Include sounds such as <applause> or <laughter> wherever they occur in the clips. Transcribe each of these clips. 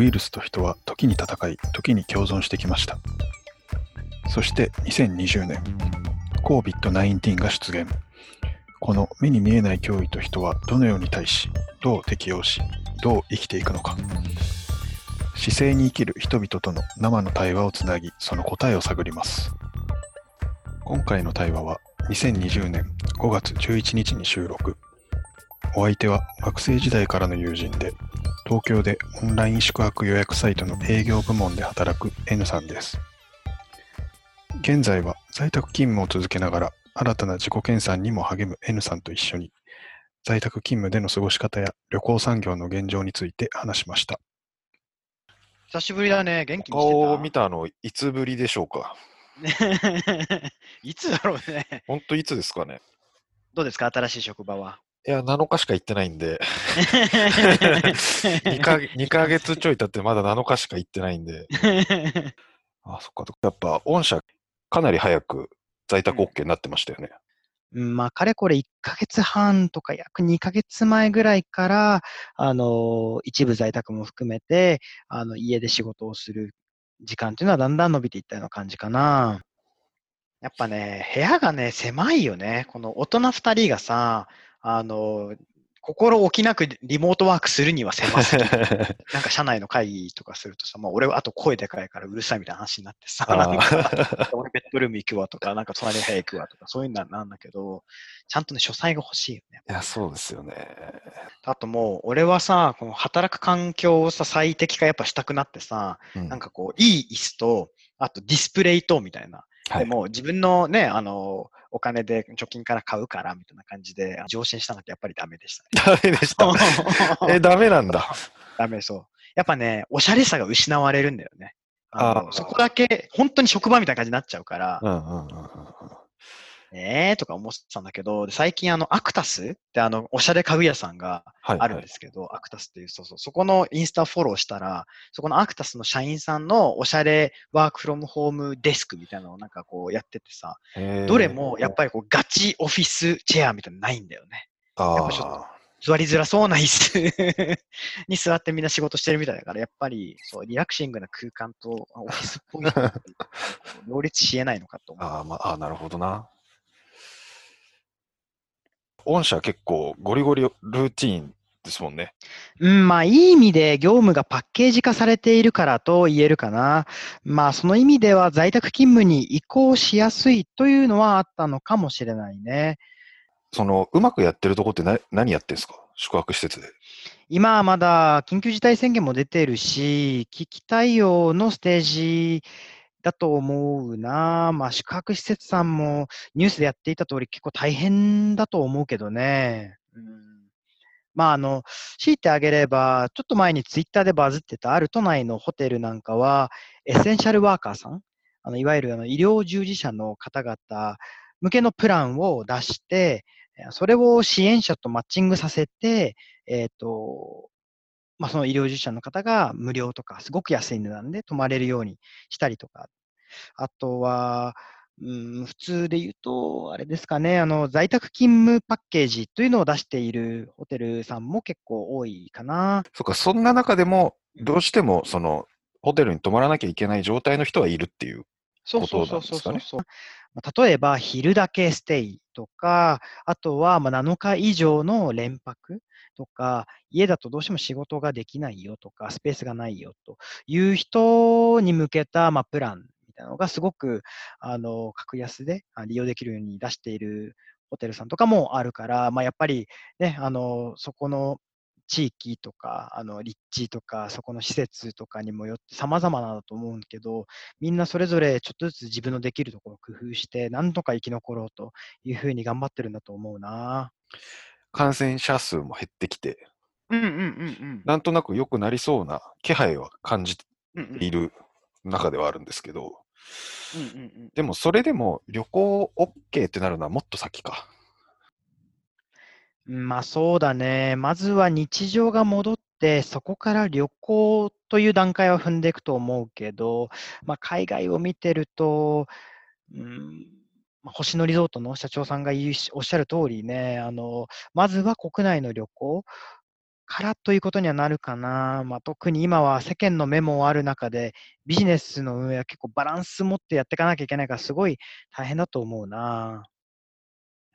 ウイルスと人は時に戦い、時に共存してきました。そして2020年、COVID-19 が出現。この目に見えない脅威と人はどのように対し、どう適応し、どう生きていくのか。姿勢に生きる人々との生の対話をつなぎ、その答えを探ります。今回の対話は2020年5月11日に収録。お相手は学生時代からの友人で、東京でオンライン宿泊予約サイトの営業部門で働く N さんです。現在は在宅勤務を続けながら新たな自己研鑽にも励む N さんと一緒に在宅勤務での過ごし方や旅行産業の現状について話しました。久しぶりだね。元気にしてた。顔を見たのいつぶりでしょうか？ね <laughs> いつだろうね。本当いつですかね？どうですか？新しい職場は。いや、7日しか行ってないんで <laughs> 2か、2ヶ月ちょい経ってまだ7日しか行ってないんで、あ、そっか、やっぱ御社かなり早く在宅 OK になってましたよね。うんまあ、かれこれ1ヶ月半とか約2ヶ月前ぐらいから、あの、一部在宅も含めて、あの、家で仕事をする時間っていうのはだんだん伸びていったような感じかな。やっぱね、部屋がね、狭いよね。この大人2人がさ、あの、心置きなくリモートワークするには狭すぎる。<laughs> なんか社内の会議とかするとさ、まあ俺はあと声でかいからうるさいみたいな話になってさ、俺ベッドルーム行くわとか、なんか隣の部屋行くわとか、そういうのなんだけど、ちゃんとね、書斎が欲しいよね。いや、そうですよね。あともう、俺はさ、この働く環境をさ、最適化やっぱしたくなってさ、うんなんかこう、いい椅子と、あとディスプレイと、みたいな。はいでもう自分のね、あの、お金で貯金から買うから、みたいな感じで、上申したんだけど、やっぱりダメでしたね。ダメでした。え、<laughs> ダメなんだ。ダメそう。やっぱね、おしゃれさが失われるんだよね。あそこだけ、本当に職場みたいな感じになっちゃうから、うんうんうんうんうん。えーとか思ってたんだけど、で最近あの、アクタスってあの、おしゃれ家具屋さんがはい、あるんですけど、アクタスっていう、そうそう、そこのインスタフォローしたら、そこのアクタスの社員さんのおしゃれワークフロムホームデスクみたいなのをなんかこうやっててさ、どれもやっぱりこうガチオフィスチェアみたいなのないんだよね。あやっぱちょっと座りづらそうな椅子 <laughs> に座ってみんな仕事してるみたいだから、やっぱりそうリラクシングな空間とオフィスっぽい両立し得ないのかと思う。あー、まあ、あーなるほどな。御社結構ゴリゴリルーティーンですもんね。うん、まあ、いい意味で業務がパッケージ化されているからと言えるかな。まあ、その意味では在宅勤務に移行しやすいというのはあったのかもしれないね。その、うまくやってるとこってな何やってんですか？宿泊施設で。今はまだ緊急事態宣言も出てるし、危機対応のステージだと思うな。まあ、宿泊施設さんもニュースでやっていた通り結構大変だと思うけどね。うん、まあ、あの、強いてあげれば、ちょっと前にツイッターでバズってたある都内のホテルなんかは、エッセンシャルワーカーさん、あのいわゆるあの医療従事者の方々向けのプランを出して、えーそれを支援者とマッチングさせて、えっ、と、まあ、その医療従事者の方が無料とか、すごく安い値段で泊まれるようにしたりとか、あとは、うん、普通で言うと、あれですかね、あの、在宅勤務パッケージというのを出しているホテルさんも結構多いかな。そっか、そんな中でも、どうしても、その、ホテルに泊まらなきゃいけない状態の人はいるっていう。そうそうことそうそうなんですかね例えば、昼だけステイとか、あとはまあ7日以上の連泊とか、家だとどうしても仕事ができないよとか、スペースがないよという人に向けたまあプランみたいなのがすごくあの格安で利用できるように出しているホテルさんとかもあるから、まあ、やっぱりね、あのそこの地域とか、あの立地とか、そこの施設とかにもよって様々なんだと思うんけど、みんなそれぞれちょっとずつ自分のできるところを工夫して、なんとか生き残ろうというふうに頑張ってるんだと思うな。感染者数も減ってきて、うんうんうんなんとなく良くなりそうな気配は感じている中ではあるんですけど、うんうんでもそれでも旅行 OK ってなるのはもっと先か。うんまあそうだね。まずは日常が戻って、そこから旅行という段階は踏んでいくと思うけど、まあ、海外を見てると、うんまあ、星野リゾートの社長さんが言うしおっしゃる通りね、あのまずは国内の旅行からということにはなるかな。まあ、特に今は世間の目もある中で、ビジネスの運営は結構バランス持ってやっていかなきゃいけないから、すごい大変だと思うな。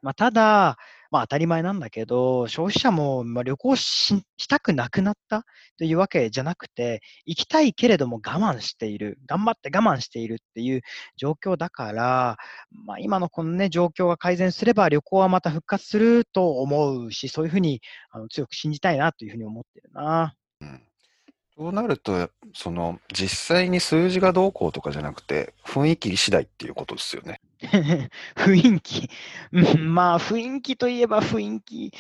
まあ、ただ、まあ、当たり前なんだけど、消費者も、まあ、旅行ししたくなくなったというわけじゃなくて、行きたいけれども我慢している、頑張って我慢しているっていう状況だから、まあ、今のこのね、状況が改善すれば旅行はまた復活すると思うし、そういうふうにあの強く信じたいなというふうに思ってるな。うんそうなると、その実際に数字がどうこうとかじゃなくて、雰囲気次第っていうことですよね。<laughs> 雰囲気、まあ雰囲気といえば雰囲気、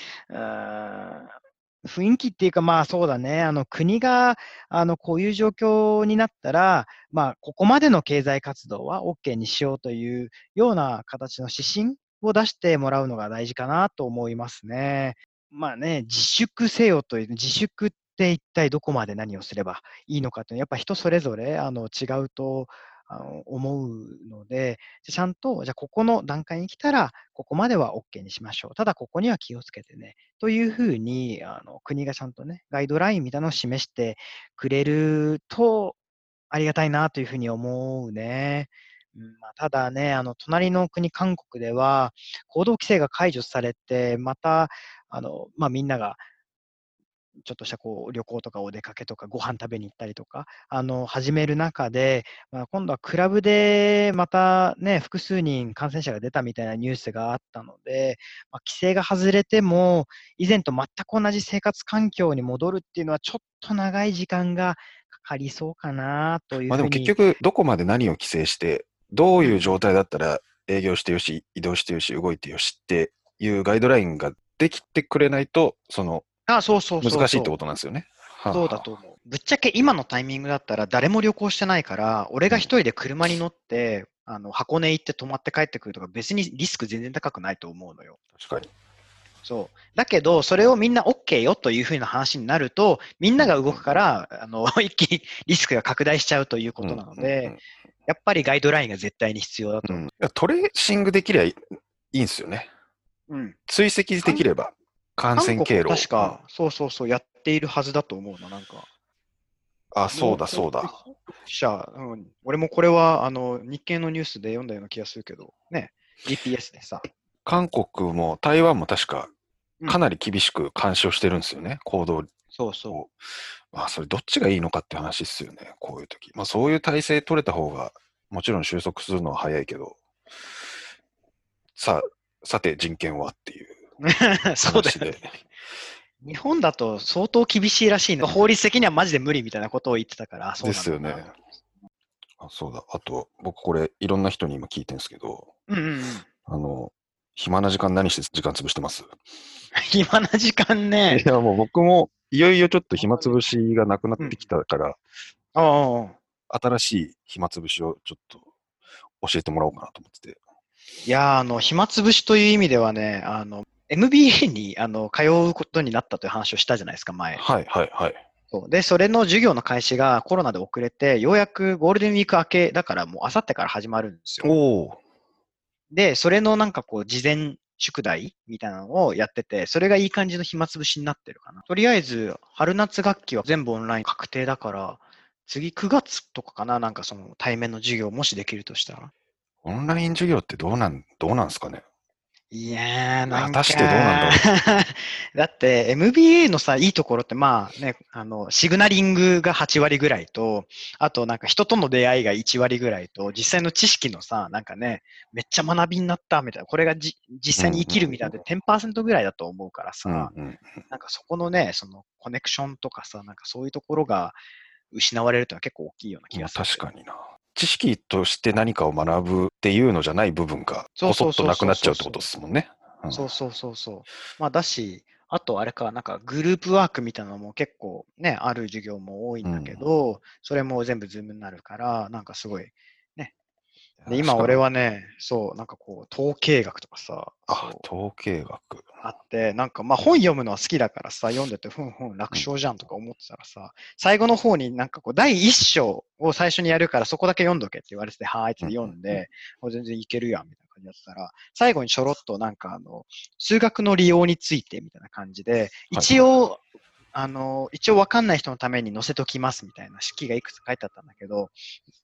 雰囲気っていうかまあそうだね、あの国があのこういう状況になったら、まあここまでの経済活動は OK にしようというような形の指針を出してもらうのが大事かなと思いますね。まあね、自粛せよという、自粛って一体どこまで何をすればいいのかって、やっぱ人それぞれあの違うとあの思うので、ちゃんと、じゃあここの段階に来たら、ここまでは OK にしましょう。ただここには気をつけてね。というふうに、あの国がちゃんとね、ガイドラインみたいなのを示してくれると、ありがたいなというふうに思うね。うん、ただね、あの隣の国、韓国では、行動規制が解除されて、また、あのまあ、みんながちょっとしたこう旅行とかお出かけとかご飯食べに行ったりとか、あの、始める中で、まあ、今度はクラブでまたね、複数人感染者が出たみたいなニュースがあったので、まあ、規制が外れても、以前と全く同じ生活環境に戻るっていうのはちょっと長い時間がかかりそうかなという。まあでも結局、どこまで何を規制して、どういう状態だったら営業してよし、移動してよし、動いてよしっていうガイドラインができてくれないと、そのあ、そうそう難しいってことなんですよね。はあそうだと思う。ぶっちゃけ今のタイミングだったら誰も旅行してないから、俺が一人で車に乗って、あの箱根行って泊まって帰ってくるとか別にリスク全然高くないと思うのよ。確かに。そう。だけど、それをみんな OK よというふうな話になると、みんなが動くから、あの、<laughs> 一気にリスクが拡大しちゃうということなので、うんうんやっぱりガイドラインが絶対に必要だとうん思いやトレーシングできりゃいいんですよね。う。うん。追跡できれば、感染経路を。確か、そうそうそう、やっているはずだと思うな、なんか。あ、そうだそうだ。じゃあ、うん、俺もこれはあの日経のニュースで読んだような気がするけど、ね、GPS でさ。韓国も台湾も確かうんかなり厳しく監視をしてるんですよね、行動そうそを。まあ、それどっちがいいのかって話ですよね、こういう時。まあ、そういう体制取れた方が、もちろん収束するのは早いけど、さあ、さて人権はっていうう。<laughs> そうで。よね。日本だと相当厳しいらしいの。法律的にはマジで無理みたいなことを言ってたから、あそうですよね。あそうだ。あと、僕これ、いろんな人に今聞いてるんですけど、うんうんうん。あの、暇な時間何して時間潰してます？<laughs> 暇な時間ねい。や、もう僕も、いよいよちょっと暇つぶしがなくなってきたから、ああ。新しい暇つぶしをちょっと教えてもらおうかなと思ってて。いやー、あの、暇つぶしという意味ではね、あの、MBA にあの通うことになったという話をしたじゃないですか、前。はいはいはい。そうで、それの授業の開始がコロナで遅れて、ようやくゴールデンウィーク明けだからもうあさってから始まるんですよ。で、それのなんかこう、事前宿題みたいなのをやってて、それがいい感じの暇つぶしになってるかな。とりあえず、春夏学期は全部オンライン確定だから、次9月とかかな、なんかその対面の授業もしできるとしたら。オンライン授業ってどうなん、どうなんですかねいやー、なんか。果たしてどうなんだ <laughs> だって、MBA のさ、いいところって、まあね、あの、シグナリングが8割ぐらいと、あとなんか人との出会いが1割ぐらいと、実際の知識のさ、なんかね、めっちゃ学びになったみたいな、これがじ実際に生きるみたいなで10%ぐらいだと思うからさ、うんうん。なんかそこのね、そのコネクションとかさ、なんかそういうところが失われるってのは結構大きいような気まあがする。確かにな。知識として何かを学ぶっていうのじゃない部分が、そそっとなくなっちゃうってことですもんね。うんそうそうそうそう。まあだし、あとあれか、なんかグループワークみたいなのも結構ね、ある授業も多いんだけど、それも全部ズームになるから、なんかすごい。で今俺はね、そう、なんかこう、統計学とかさ、あ統計学。あって、なんかまあ本読むのは好きだからさ、読んでてふんふん楽勝じゃんとか思ってたらさ、最後の方になんかこう、第一章を最初にやるからそこだけ読んどけって言われてて、はーいって読んうんうんで、もう全然いけるやんみたいな感じだったら、最後にちょろっとなんかあの、数学の利用についてみたいな感じで、一応、あの、一応わかんない人のために載せときますみたいな式がいくつか書いてあったんだけど、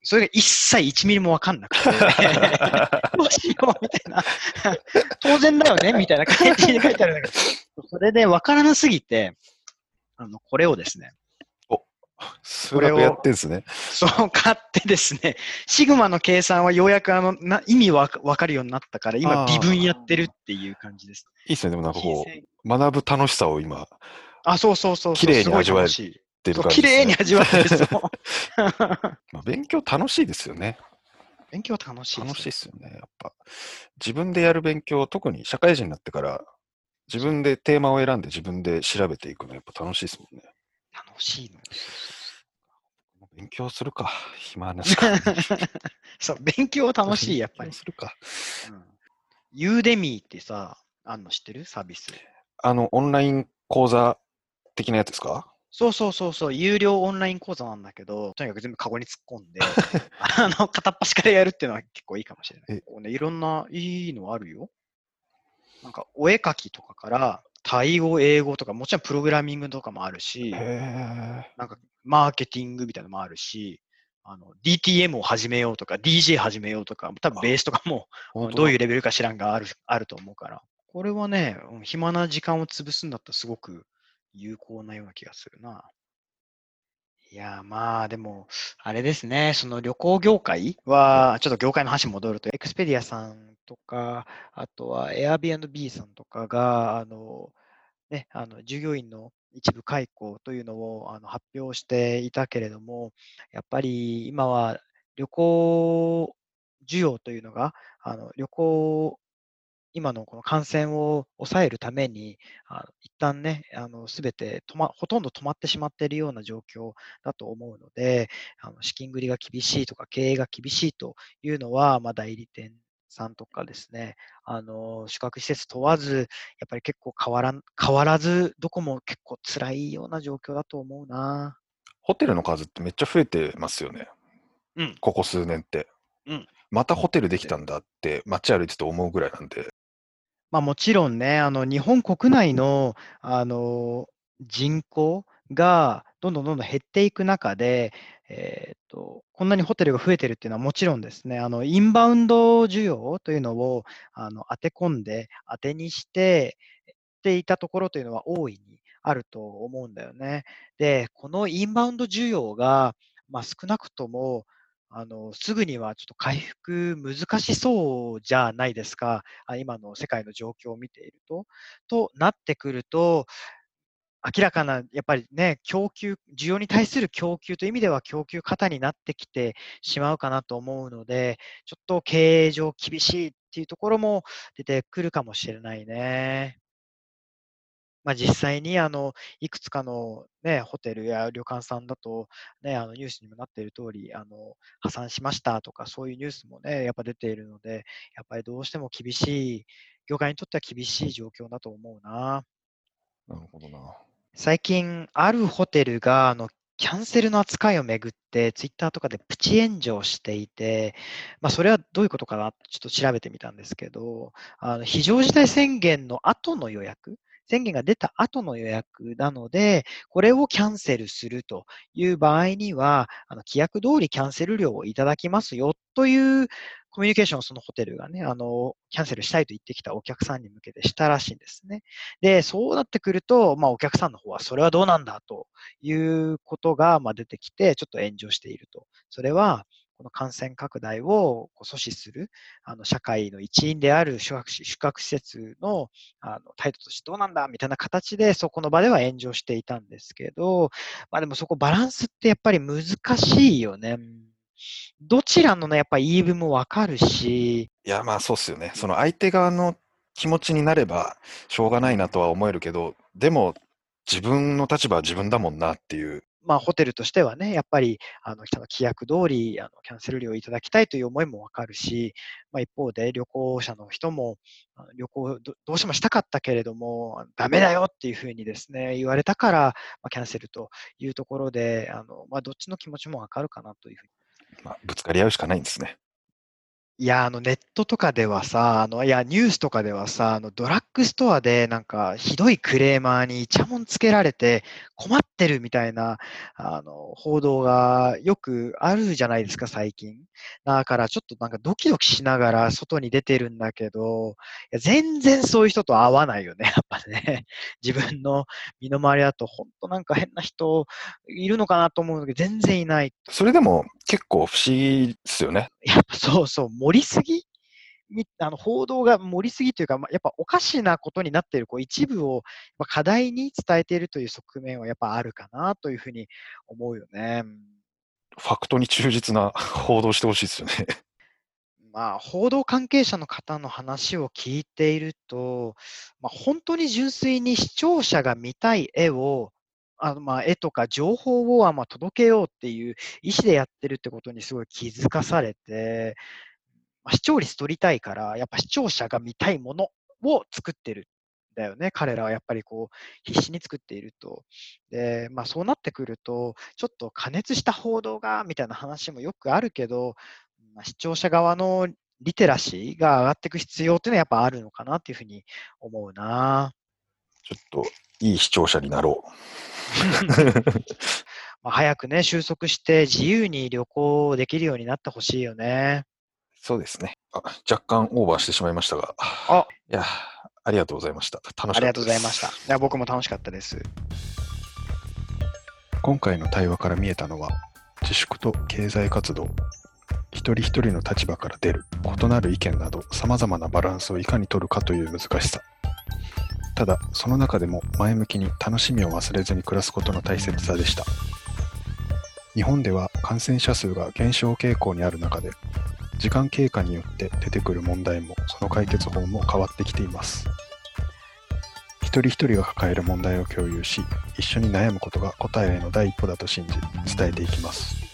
それが一切1ミリもわかんなくて、<laughs> どうしようみたいな、当然だよねみたいな感じで書いてあるんだけど、それでわからなすぎて、あの、これをですね、数学やってんですね。そう買ってですね、シグマの計算はようやくあのな意味わかわかるようになったから、今微分やってるっていう感じです。いいですね。でもなんかこう、学ぶ楽しさを今、あ、そうそうそうそう。綺麗に味わえ楽しい出る感じ綺麗に味わってる。<laughs> まあ勉強楽しいですよね。勉強楽しいです。楽しいですよね。やっぱ。自分でやる勉強、特に社会人になってから、自分でテーマを選んで自分で調べていくのやっぱ楽しいですもんね。楽しいのよ。勉強するか。暇な時。<laughs> そう、勉強楽しい、やっぱり。するか。うんユーデミーってさ、あんの知ってる？サービス。あの、オンライン講座的なやつですか？そうそうそうそう、有料オンライン講座なんだけど、とにかく全部カゴに突っ込んで、<laughs> あの、片っ端からやるっていうのは結構いいかもしれない。えこうね、いろんないいのあるよ。なんか、お絵描きとかから、タイ語、英語とか、もちろんプログラミングとかもあるし。なんか、マーケティングみたいなのもあるし、あの、DTM を始めようとか、DJ 始めようとか、多分ベースとかも、どういううレベルか知らんがあるあると思うから。これはね、うん暇な時間を潰すんだったらすごく有効なような気がするな。いや、まあでも、あれですね、その旅行業界は、ちょっと業界の話戻ると、エクスペディアさんとか、あとは Airbnb さんとかが、あの、ね、あの従業員の一部解雇というのをあの発表していたけれども、やっぱり今は旅行需要というのが、あの旅行、今のこの感染を抑えるために、あの一旦ね、あの全て止ま、ほとんど止まってしまっているような状況だと思うので、あの資金繰りが厳しいとか、経営が厳しいというのは、まあ、代理店さんとかですね、あの宿泊施設問わず、やっぱり結構変わらん変わらず、どこも結構辛いような状況だと思うな。ホテルの数ってめっちゃ増えてますよね。うんここ数年って。うんまたホテルできたんだって街歩いてて思うぐらいなんで。まあ、もちろんね、あの日本国内のあの人口がどんどんどんどん減っていく中で、えーと、こんなにホテルが増えてるっていうのはもちろんですね、あのインバウンド需要というのをあの当て込んで、当てにしてっていたところというのは大いにあると思うんだよね。で、このインバウンド需要が、まあ、少なくともあのすぐにはちょっと回復難しそうじゃないですか。今の世界の状況を見ていると。となってくると、明らかな、やっぱりね、供給、需要に対する供給という意味では供給過多になってきてしまうかなと思うので、ちょっと経営上厳しいっていうところも出てくるかもしれないね。まあ、実際にあのいくつかの、ね、ホテルや旅館さんだと、ね、あのニュースにもなっている通りあの、破産しましたとか、そういうニュースもね、やっぱ出ているので、やっぱりどうしても厳しい、業界にとっては厳しい状況だと思うな。なるほどな。最近、あるホテルがあのキャンセルの扱いをめぐって、ツイッターとかでプチ炎上していて、まあ、それはどういうことかなちょっと調べてみたんですけど、あの非常事態宣言の後の予約、宣言が出た後の予約なので、これをキャンセルするという場合には、あの規約通りキャンセル料をいただきますよというコミュニケーションをそのホテルがね、あの、キャンセルしたいと言ってきたお客さんに向けてしたらしいんですね。で、そうなってくると、まあ、お客さんの方はそれはどうなんだということが、まあ、出てきて、ちょっと炎上していると。それは、この感染拡大を阻止するあの社会の一員である宿泊宿泊施設のあの態度としてどうなんだみたいな形でそこの場では炎上していたんですけど、まあ、でもそこバランスってやっぱり難しいよね。どちらのね、やっぱ言い分もわかるし、いや、まあそうっすよね。その相手側の気持ちになればしょうがないなとは思えるけど、でも自分の立場は自分だもんなっていう。まあ、ホテルとしてはね、やっぱり、あの、規約通り、あの、キャンセル料をいただきたいという思いもわかるし、まあ、一方で旅行者の人も、旅行どどうしてもしたかったけれども、ダメだよっていうふうにですね、言われたから、まあ、キャンセルというところで、あの、まあ、どっちの気持ちもわかるかなというふうに。まあ、ぶつかり合うしかないんですね。いや、あのネットとかではさ、あのいや、ニュースとかではさ、あのドラッグストアでなんかひどいクレーマーにイチャモンつけられて困ってるみたいなあの報道がよくあるじゃないですか、最近。だからちょっとなんかドキドキしながら外に出てるんだけど、いや全然そういう人と会わないよね、やっぱね。<laughs> 自分の身の回りだと、本当なんか変な人いるのかなと思うんだけど、全然いない。それでも結構不思議ですよね。やっぱそうそう、盛りすぎ？みあの報道が盛りすぎというか、まやっぱおかしなことになっているこう一部をま課題に伝えているという側面はやっぱあるかなというふうに思うよね。うんファクトに忠実な <laughs> 報道してほしいですよね。<laughs> まあ、報道関係者の方の話を聞いていると、まあ、本当に純粋に視聴者が見たい絵を、あのまあ絵とか情報をまあ届けようっていう意思でやってるってことにすごい気づかされて、まあ視聴率取りたいから、やっぱ視聴者が見たいものを作ってるんだよね。彼らはやっぱりこう、必死に作っていると。で、まあそうなってくると、ちょっと加熱した報道が、みたいな話もよくあるけど、まあ、視聴者側のリテラシーが上がっていく必要っていうのはやっぱあるのかなっていうふうに思うな。ちょっといい視聴者になろ <laughs> まあ早くね、収束して自由に旅行できるようになってほしいよね。う。そうですね。あ若干オーバーしてしまいましたが。あいや、ありがとうございました。楽しかったです。ありがとうございました。いや僕も楽しかったです。今回の対話から見えたのは自粛と経済活動一人一人の立場から出る異なる意見などさまざまなバランスをいかに取るかという難しさただその中でも前向きに楽しみを忘れずに暮らすことの大切さでした日本では感染者数が減少傾向にある中で時間経過によって出てくる問題もその解決法も変わってきています。一人一人が抱える問題を共有し一緒に悩むことが答えへの第一歩だと信じ伝えていきます。